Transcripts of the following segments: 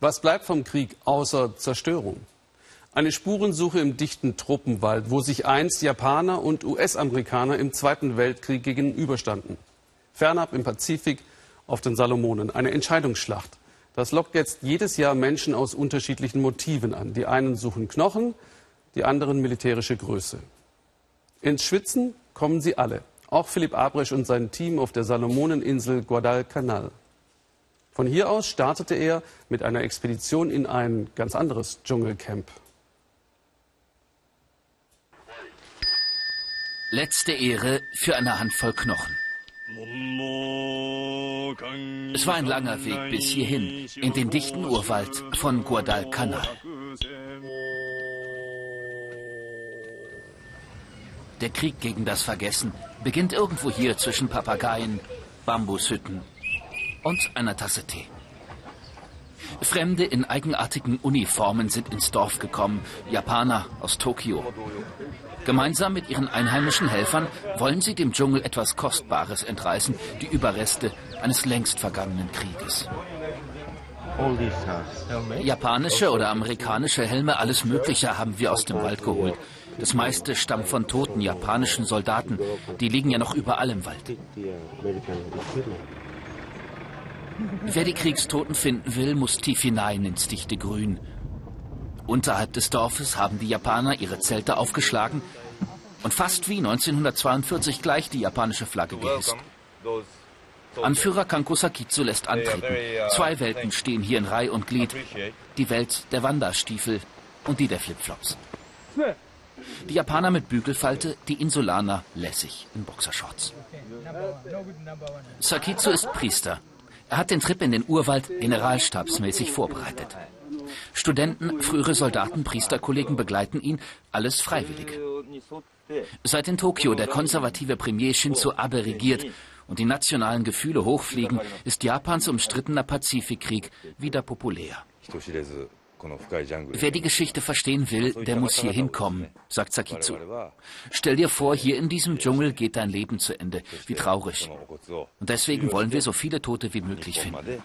Was bleibt vom Krieg außer Zerstörung? Eine Spurensuche im dichten Tropenwald, wo sich einst Japaner und US-Amerikaner im Zweiten Weltkrieg gegenüberstanden. Fernab im Pazifik auf den Salomonen. Eine Entscheidungsschlacht. Das lockt jetzt jedes Jahr Menschen aus unterschiedlichen Motiven an. Die einen suchen Knochen, die anderen militärische Größe. Ins Schwitzen kommen sie alle. Auch Philipp Abresch und sein Team auf der Salomoneninsel Guadalcanal. Von hier aus startete er mit einer Expedition in ein ganz anderes Dschungelcamp. Letzte Ehre für eine Handvoll Knochen. Es war ein langer Weg bis hierhin, in den dichten Urwald von Guadalcanal. Der Krieg gegen das Vergessen beginnt irgendwo hier zwischen Papageien, Bambushütten und einer Tasse Tee. Fremde in eigenartigen Uniformen sind ins Dorf gekommen, Japaner aus Tokio. Gemeinsam mit ihren einheimischen Helfern wollen sie dem Dschungel etwas Kostbares entreißen, die Überreste eines längst vergangenen Krieges. Japanische oder amerikanische Helme, alles Mögliche haben wir aus dem Wald geholt. Das meiste stammt von toten japanischen Soldaten. Die liegen ja noch überall im Wald. Wer die Kriegstoten finden will, muss tief hinein ins dichte Grün. Unterhalb des Dorfes haben die Japaner ihre Zelte aufgeschlagen und fast wie 1942 gleich die japanische Flagge gehisst. Anführer Kanko Sakizu lässt antreten. Zwei Welten stehen hier in Reih und Glied. Die Welt der Wanderstiefel und die der Flipflops. Die Japaner mit Bügelfalte, die Insulaner lässig in Boxershorts. Sakizu ist Priester. Er hat den Trip in den Urwald generalstabsmäßig vorbereitet. Studenten, frühere Soldaten, Priesterkollegen begleiten ihn, alles freiwillig. Seit in Tokio der konservative Premier Shinzo Abe regiert und die nationalen Gefühle hochfliegen, ist Japans umstrittener Pazifikkrieg wieder populär. Wer die Geschichte verstehen will, der muss hier hinkommen, sagt Sakizu. Stell dir vor, hier in diesem Dschungel geht dein Leben zu Ende. Wie traurig. Und deswegen wollen wir so viele Tote wie möglich finden.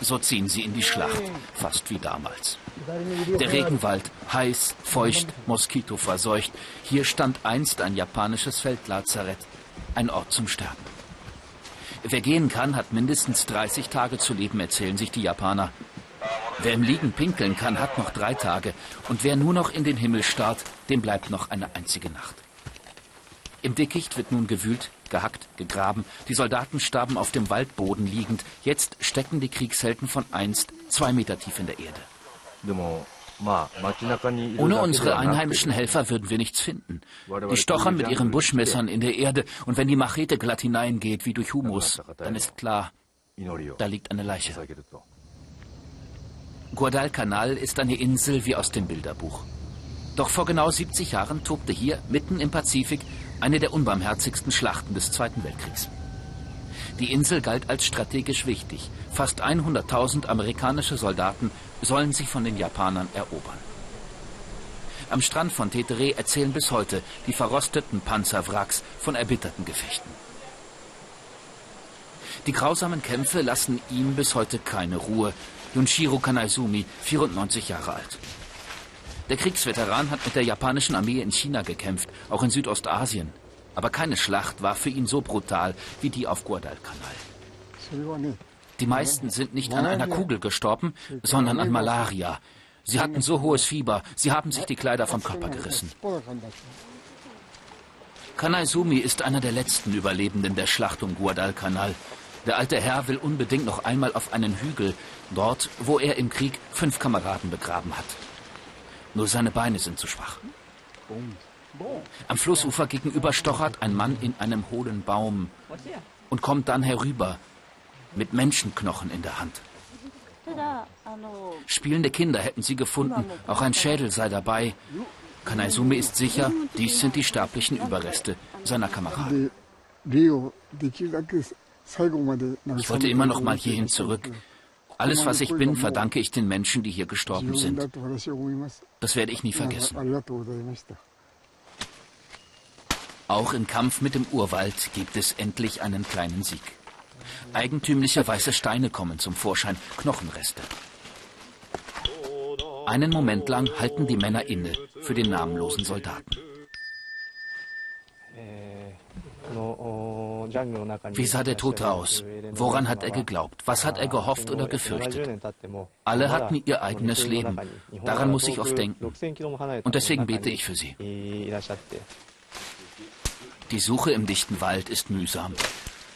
So ziehen sie in die Schlacht, fast wie damals. Der Regenwald, heiß, feucht, moskitoverseucht. Hier stand einst ein japanisches Feldlazarett, ein Ort zum Sterben. Wer gehen kann, hat mindestens 30 Tage zu leben, erzählen sich die Japaner. Wer im Liegen pinkeln kann, hat noch drei Tage. Und wer nur noch in den Himmel starrt, dem bleibt noch eine einzige Nacht. Im Dickicht wird nun gewühlt, gehackt, gegraben. Die Soldaten starben auf dem Waldboden liegend. Jetzt stecken die Kriegshelden von einst zwei Meter tief in der Erde. Ohne unsere einheimischen Helfer würden wir nichts finden. Die stochern mit ihren Buschmessern in der Erde und wenn die Machete glatt hineingeht wie durch Humus, dann ist klar, da liegt eine Leiche. Guadalcanal ist eine Insel wie aus dem Bilderbuch. Doch vor genau 70 Jahren tobte hier, mitten im Pazifik, eine der unbarmherzigsten Schlachten des Zweiten Weltkriegs. Die Insel galt als strategisch wichtig. Fast 100.000 amerikanische Soldaten sollen sie von den Japanern erobern. Am Strand von Tetere erzählen bis heute die verrosteten Panzerwracks von erbitterten Gefechten. Die grausamen Kämpfe lassen ihm bis heute keine Ruhe Yunshiro Kanaizumi, 94 Jahre alt. Der Kriegsveteran hat mit der japanischen Armee in China gekämpft, auch in Südostasien. Aber keine Schlacht war für ihn so brutal wie die auf Guadalcanal. Die meisten sind nicht an einer Kugel gestorben, sondern an Malaria. Sie hatten so hohes Fieber, sie haben sich die Kleider vom Körper gerissen. Kanaizumi ist einer der letzten Überlebenden der Schlacht um Guadalcanal. Der alte Herr will unbedingt noch einmal auf einen Hügel, dort, wo er im Krieg fünf Kameraden begraben hat. Nur seine Beine sind zu schwach. Am Flussufer gegenüber stochert ein Mann in einem hohlen Baum und kommt dann herüber mit Menschenknochen in der Hand. Spielende Kinder hätten sie gefunden, auch ein Schädel sei dabei. Kanaizumi ist sicher, dies sind die sterblichen Überreste seiner Kameraden. Ich wollte immer noch mal hierhin zurück. Alles, was ich bin, verdanke ich den Menschen, die hier gestorben sind. Das werde ich nie vergessen. Auch im Kampf mit dem Urwald gibt es endlich einen kleinen Sieg. Eigentümliche weiße Steine kommen zum Vorschein, Knochenreste. Einen Moment lang halten die Männer inne für den namenlosen Soldaten. Wie sah der Tote aus? Woran hat er geglaubt? Was hat er gehofft oder gefürchtet? Alle hatten ihr eigenes Leben. Daran muss ich oft denken. Und deswegen bete ich für sie. Die Suche im dichten Wald ist mühsam.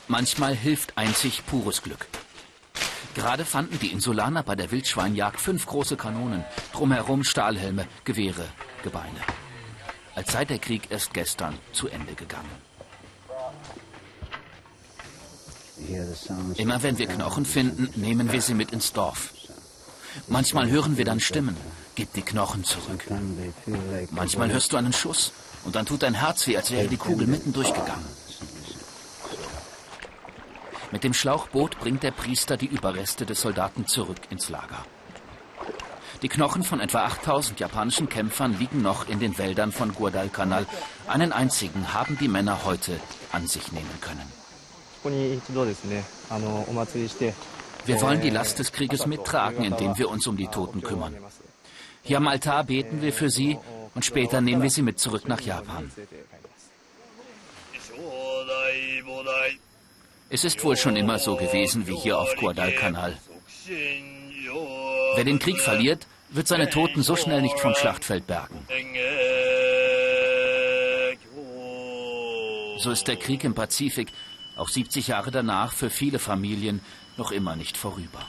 Manchmal hilft einzig pures Glück. Gerade fanden die Insulaner bei der Wildschweinjagd fünf große Kanonen, drumherum Stahlhelme, Gewehre, Gebeine. Als sei der Krieg erst gestern zu Ende gegangen. Immer wenn wir Knochen finden, nehmen wir sie mit ins Dorf. Manchmal hören wir dann Stimmen. Gib die Knochen zurück. Manchmal hörst du einen Schuss und dann tut dein Herz weh, als wäre die Kugel mitten durchgegangen. Mit dem Schlauchboot bringt der Priester die Überreste des Soldaten zurück ins Lager. Die Knochen von etwa 8000 japanischen Kämpfern liegen noch in den Wäldern von Guadalcanal. Einen einzigen haben die Männer heute an sich nehmen können. Wir wollen die Last des Krieges mittragen, indem wir uns um die Toten kümmern. Hier am Altar beten wir für sie und später nehmen wir sie mit zurück nach Japan. Es ist wohl schon immer so gewesen wie hier auf Guadalcanal. Wer den Krieg verliert, wird seine Toten so schnell nicht vom Schlachtfeld bergen. So ist der Krieg im Pazifik auch 70 Jahre danach für viele Familien noch immer nicht vorüber.